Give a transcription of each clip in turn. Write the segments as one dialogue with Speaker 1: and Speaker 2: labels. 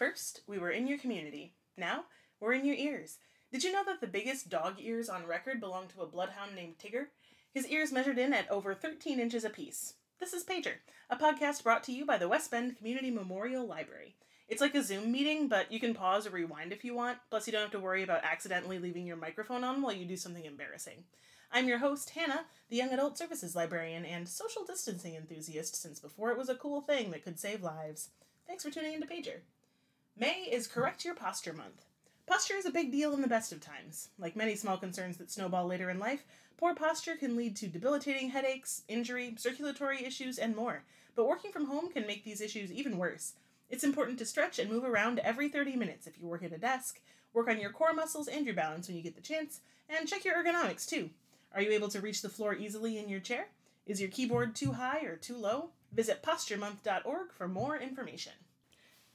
Speaker 1: First, we were in your community. Now, we're in your ears. Did you know that the biggest dog ears on record belong to a bloodhound named Tigger? His ears measured in at over 13 inches apiece. This is Pager, a podcast brought to you by the West Bend Community Memorial Library. It's like a Zoom meeting, but you can pause or rewind if you want, plus, you don't have to worry about accidentally leaving your microphone on while you do something embarrassing. I'm your host, Hannah, the Young Adult Services Librarian and social distancing enthusiast since before it was a cool thing that could save lives. Thanks for tuning into Pager. May is Correct Your Posture Month. Posture is a big deal in the best of times. Like many small concerns that snowball later in life, poor posture can lead to debilitating headaches, injury, circulatory issues, and more. But working from home can make these issues even worse. It's important to stretch and move around every 30 minutes if you work at a desk, work on your core muscles and your balance when you get the chance, and check your ergonomics too. Are you able to reach the floor easily in your chair? Is your keyboard too high or too low? Visit posturemonth.org for more information.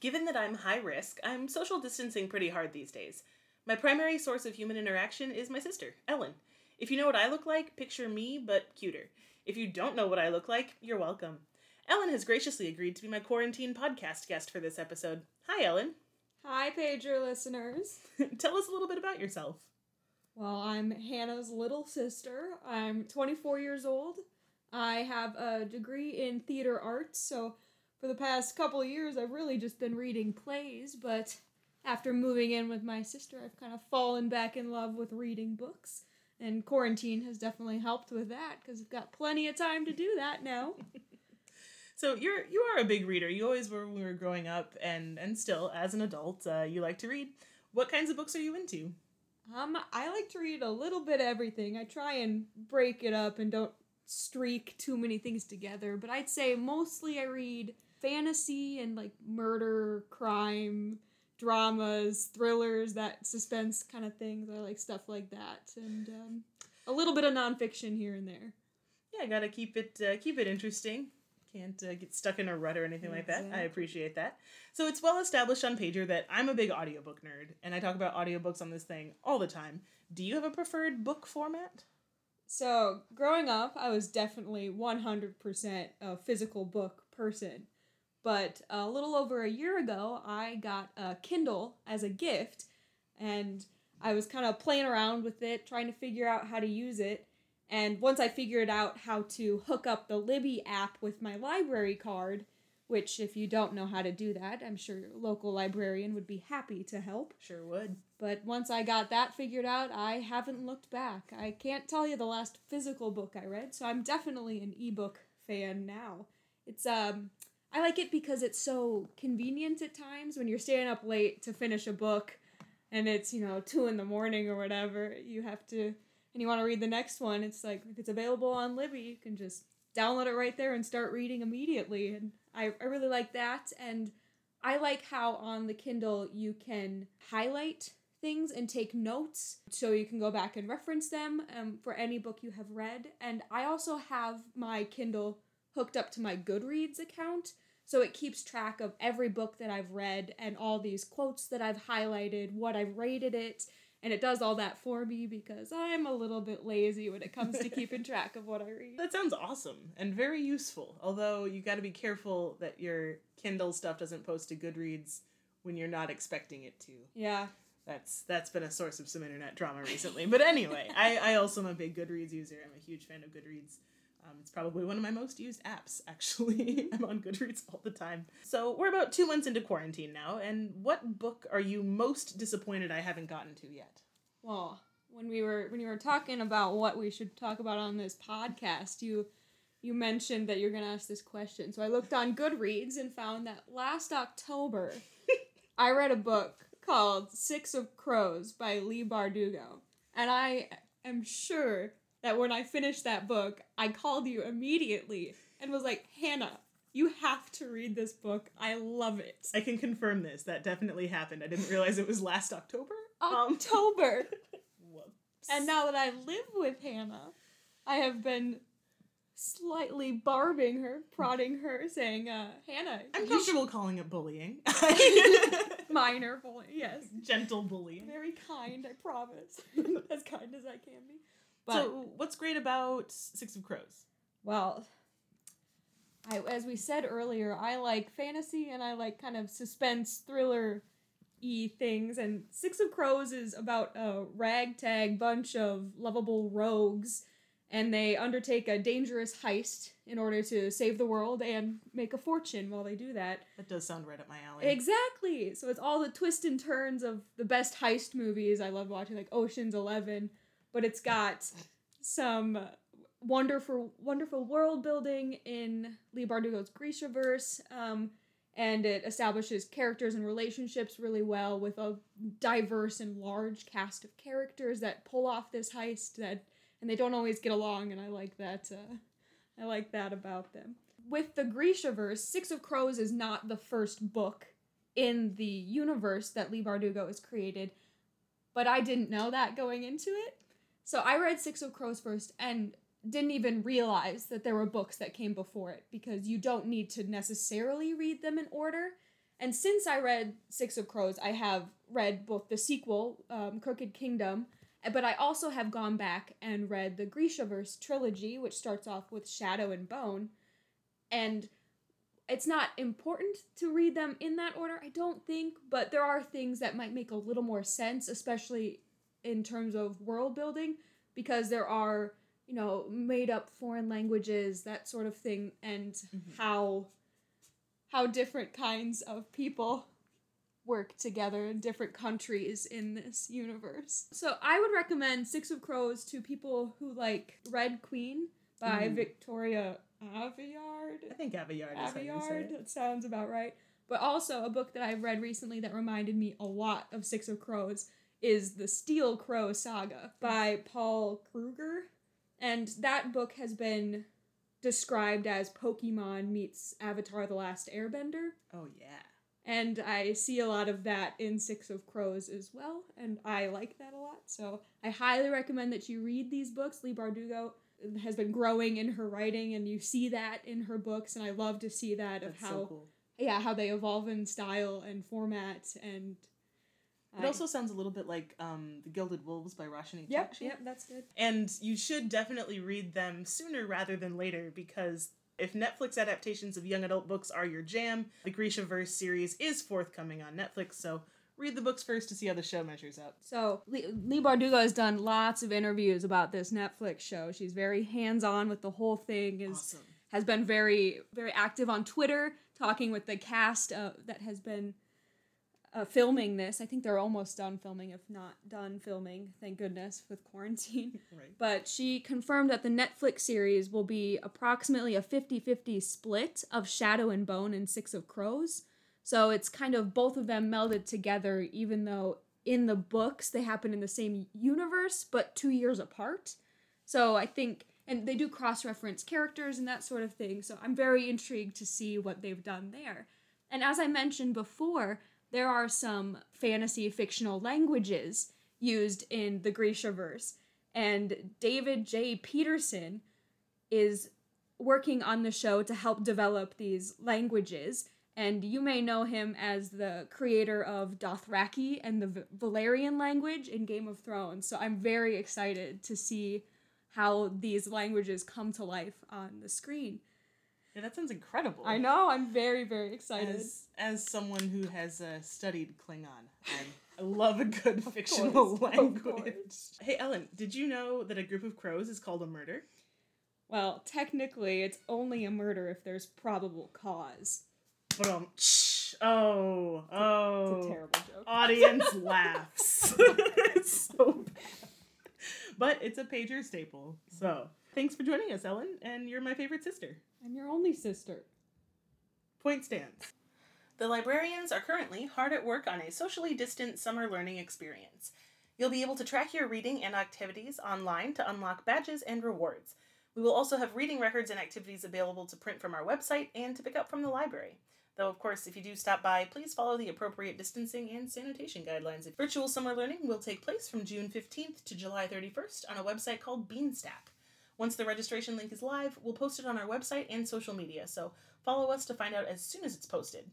Speaker 1: Given that I'm high risk, I'm social distancing pretty hard these days. My primary source of human interaction is my sister, Ellen. If you know what I look like, picture me, but cuter. If you don't know what I look like, you're welcome. Ellen has graciously agreed to be my quarantine podcast guest for this episode. Hi, Ellen.
Speaker 2: Hi, Pager listeners.
Speaker 1: Tell us a little bit about yourself.
Speaker 2: Well, I'm Hannah's little sister. I'm 24 years old. I have a degree in theater arts, so for the past couple of years, I've really just been reading plays, but after moving in with my sister, I've kind of fallen back in love with reading books. And quarantine has definitely helped with that because I've got plenty of time to do that now.
Speaker 1: So you're you are a big reader. You always were when we were growing up, and and still as an adult, uh, you like to read. What kinds of books are you into?
Speaker 2: Um, I like to read a little bit of everything. I try and break it up and don't streak too many things together. But I'd say mostly I read fantasy and like murder, crime, dramas, thrillers, that suspense kind of things. I like stuff like that, and um, a little bit of nonfiction here and there.
Speaker 1: Yeah, gotta keep it uh, keep it interesting. Can't uh, get stuck in a rut or anything like that. I appreciate that. So it's well established on Pager that I'm a big audiobook nerd, and I talk about audiobooks on this thing all the time. Do you have a preferred book format?
Speaker 2: So, growing up, I was definitely 100% a physical book person. But a little over a year ago, I got a Kindle as a gift, and I was kind of playing around with it, trying to figure out how to use it. And once I figured out how to hook up the Libby app with my library card, which, if you don't know how to do that, I'm sure your local librarian would be happy to help.
Speaker 1: Sure would.
Speaker 2: But once I got that figured out, I haven't looked back. I can't tell you the last physical book I read, so I'm definitely an ebook fan now. It's um I like it because it's so convenient at times when you're staying up late to finish a book and it's, you know, two in the morning or whatever. You have to and you want to read the next one. It's like if it's available on Libby, you can just download it right there and start reading immediately. And I, I really like that. And I like how on the Kindle you can highlight things and take notes so you can go back and reference them um, for any book you have read. And I also have my Kindle hooked up to my Goodreads account. So it keeps track of every book that I've read and all these quotes that I've highlighted, what I've rated it, and it does all that for me because I'm a little bit lazy when it comes to keeping track of what I read.
Speaker 1: That sounds awesome and very useful. Although you got to be careful that your Kindle stuff doesn't post to Goodreads when you're not expecting it to.
Speaker 2: Yeah.
Speaker 1: That's that's been a source of some internet drama recently. But anyway, I, I also am a big Goodreads user. I'm a huge fan of Goodreads. Um, it's probably one of my most used apps, actually. I'm on Goodreads all the time. So we're about two months into quarantine now, and what book are you most disappointed I haven't gotten to yet?
Speaker 2: Well, when we were when you were talking about what we should talk about on this podcast, you you mentioned that you're gonna ask this question. So I looked on Goodreads and found that last October I read a book called Six of Crows by Leigh Bardugo. And I am sure that when I finished that book, I called you immediately and was like, Hannah, you have to read this book. I love it.
Speaker 1: I can confirm this. That definitely happened. I didn't realize it was last October. Um,
Speaker 2: October.
Speaker 1: whoops.
Speaker 2: And now that I live with Hannah, I have been slightly barbing her, prodding her, saying, uh, Hannah,
Speaker 1: I'm comfortable calling it bullying.
Speaker 2: minor bullying, yes.
Speaker 1: Gentle bullying.
Speaker 2: Very kind, I promise. as kind as I can be. But,
Speaker 1: so, what's great about Six of Crows?
Speaker 2: well, I, as we said earlier, I like fantasy and I like kind of suspense thriller e things. And Six of Crows is about a ragtag bunch of lovable rogues, and they undertake a dangerous heist in order to save the world and make a fortune while they do that.
Speaker 1: That does sound right up my alley.
Speaker 2: Exactly. So it's all the twists and turns of the best heist movies. I love watching like Ocean's 11, but it's got some wonderful wonderful world building in Leigh Bardugo's Grishaverse. Um and it establishes characters and relationships really well with a diverse and large cast of characters that pull off this heist that and they don't always get along and I like that uh, I like that about them. With the Grishaverse, Six of Crows is not the first book in the universe that Leigh Bardugo has created, but I didn't know that going into it. So I read Six of Crows first and didn't even realize that there were books that came before it because you don't need to necessarily read them in order. And since I read Six of Crows, I have read both the sequel, um, Crooked Kingdom, but I also have gone back and read the Grishaverse trilogy, which starts off with Shadow and Bone. And it's not important to read them in that order, I don't think, but there are things that might make a little more sense, especially in terms of world building, because there are, you know, made up foreign languages, that sort of thing, and
Speaker 1: Mhm.
Speaker 2: how how different kinds of people work together in different countries in this universe. So I would recommend Six of Crows to people who like Red Queen by
Speaker 1: Mhm.
Speaker 2: Victoria Aveyard.
Speaker 1: I think Aveyard is how you say
Speaker 2: Aveyard, that sounds about right. But also a book that I've read recently that reminded me a lot of Six of Crows is the Steel Crow Saga by Paul Krueger. And that book has been described as Pokemon meets Avatar the Last Airbender.
Speaker 1: Oh yeah.
Speaker 2: And I see a lot of that in Six of Crows as well, and I like that a lot. So I highly recommend that you read these books. Leigh Bardugo has been growing in her writing, and you see that in her books, and I love to see that of how
Speaker 1: so cool.
Speaker 2: yeah how they evolve in style and format and.
Speaker 1: It
Speaker 2: I-
Speaker 1: also sounds a little bit like um, The Gilded Wolves by Roshani
Speaker 2: yep
Speaker 1: Chokshi.
Speaker 2: yep that's good.
Speaker 1: And you should definitely read them sooner rather than later because if Netflix adaptations of young adult books are your jam, the Grishaverse series is forthcoming on Netflix, so read the books first to see how the show measures up.
Speaker 2: So Leigh, Leigh Bardugo has done lots of interviews about this Netflix show. She's very hands on with the whole thing. Is
Speaker 1: Awesome.
Speaker 2: has been very very active on Twitter, talking with the cast uh, that has been uh, filming this. I think they're almost done filming, if not done filming. Thank goodness with quarantine.
Speaker 1: Right.
Speaker 2: But she confirmed that the Netflix series will be approximately a 50-50 split of Shadow and Bone and Six of Crows. So it's kind of both of them melded together, even though in the books they happen in the same universe, but two years apart. So I think, and they do cross reference characters and that sort of thing. So I'm very intrigued to see what they've done there. And as I mentioned before, there are some fantasy fictional languages used in the Grishaverse. And David J. Peterson is working on the show to help develop these languages. And you may know him as the creator of Dothraki and the Valyrian language in Game of Thrones. So I'm very excited to see how these languages come to life on the screen.
Speaker 1: Yeah, that sounds incredible.
Speaker 2: I know, I'm very, very excited.
Speaker 1: As, as someone who has uh, studied Klingon, I'm, I love a good fictional
Speaker 2: course,
Speaker 1: language. Hey, Ellen, did you know that a group of crows is called a murder?
Speaker 2: Well, technically, it's only a murder if there's probable cause.
Speaker 1: But um. Oh, oh.
Speaker 2: It's a terrible joke.
Speaker 1: Audience laughs. it's so bad. But it's a pager staple. So thanks for joining us, Ellen, and you're my favorite sister.
Speaker 2: I'm your only sister.
Speaker 1: Point stands. The librarians are currently hard at work on a socially distant summer learning experience. You'll be able to track your reading and activities online to unlock badges and rewards. We will also have reading records and activities available to print from our website and to pick up from the library. Though, of course, if you do stop by, please follow the appropriate distancing and sanitation guidelines. Virtual summer learning will take place from June 15th to July 31st on a website called Beanstack. Once the registration link is live, we'll post it on our website and social media, so follow us to find out as soon as it's posted.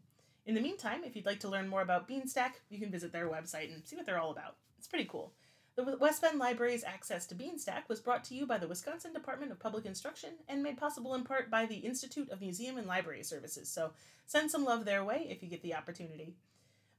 Speaker 1: In the meantime, if you'd like to learn more about Beanstack, you can visit their website and see what they're all about. It's pretty cool. The West Bend Library's access to Beanstack was brought to you by the Wisconsin Department of Public Instruction and made possible in part by the Institute of Museum and Library Services, so send some love their way if you get the opportunity.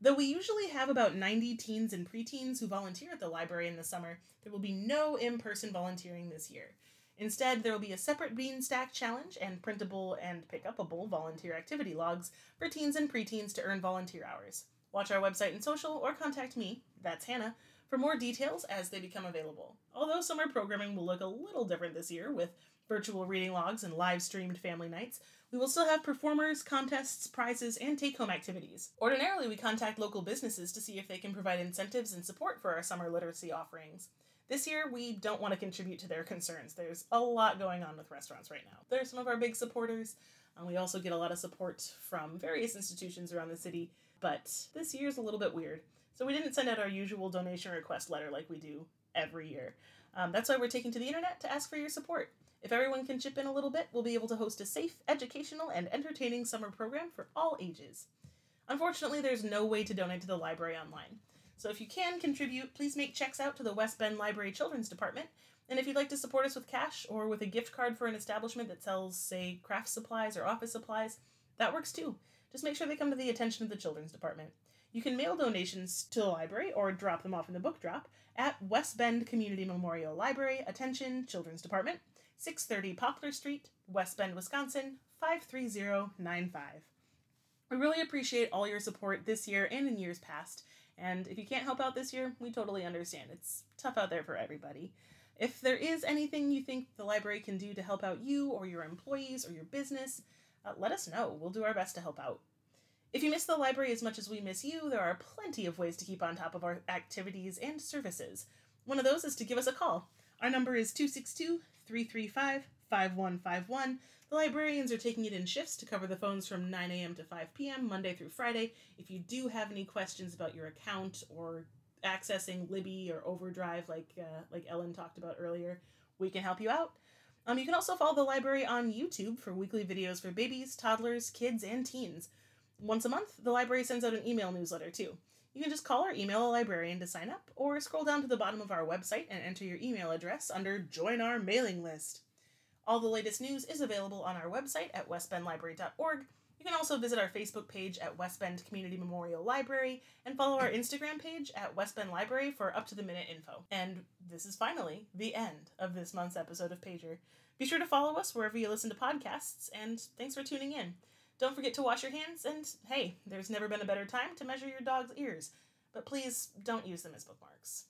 Speaker 1: Though we usually have about 90 teens and preteens who volunteer at the library in the summer, there will be no in person volunteering this year. Instead, there will be a separate Beanstack challenge and printable and pick upable volunteer activity logs for teens and preteens to earn volunteer hours. Watch our website and social or contact me, that's Hannah, for more details as they become available. Although summer programming will look a little different this year with virtual reading logs and live streamed family nights, we will still have performers, contests, prizes, and take home activities. Ordinarily, we contact local businesses to see if they can provide incentives and support for our summer literacy offerings. This year, we don't want to contribute to their concerns. There's a lot going on with restaurants right now. They're some of our big supporters. and we also get a lot of support from various institutions around the city, but this year's a little bit weird. So we didn't send out our usual donation request letter like we do every year. Um, that's why we're taking to the internet to ask for your support. If everyone can chip in a little bit, we'll be able to host a safe, educational, and entertaining summer program for all ages. Unfortunately, there's no way to donate to the library online. So if you can contribute, please make checks out to the West Bend Library Children's Department. And if you'd like to support us with cash or with a gift card for an establishment that sells, say, craft supplies or office supplies, that works too. Just make sure they come to the attention of the Children's Department. You can mail donations to the library or drop them off in the book drop at West Bend Community Memorial Library, Attention Children's Department, 630 Poplar Street, West Bend, Wisconsin, 53095. We really appreciate all your support this year and in years past. And if you can't help out this year, we totally understand. It's tough out there for everybody. If there is anything you think the library can do to help out you or your employees or your business, uh, let us know. We'll do our best to help out. If you miss the library as much as we miss you, there are plenty of ways to keep on top of our activities and services. One of those is to give us a call. Our number is 262 335 5151. The librarians are taking it in shifts to cover the phones from 9 a.m. to 5 p.m., Monday through Friday. If you do have any questions about your account or accessing Libby or Overdrive, like, uh, like Ellen talked about earlier, we can help you out. Um, you can also follow the library on YouTube for weekly videos for babies, toddlers, kids, and teens. Once a month, the library sends out an email newsletter too. You can just call or email a librarian to sign up, or scroll down to the bottom of our website and enter your email address under Join Our Mailing List. All the latest news is available on our website at westbendlibrary.org. You can also visit our Facebook page at West Bend Community Memorial Library and follow our Instagram page at West Bend Library for up to the minute info. And this is finally the end of this month's episode of Pager. Be sure to follow us wherever you listen to podcasts, and thanks for tuning in. Don't forget to wash your hands, and hey, there's never been a better time to measure your dog's ears, but please don't use them as bookmarks.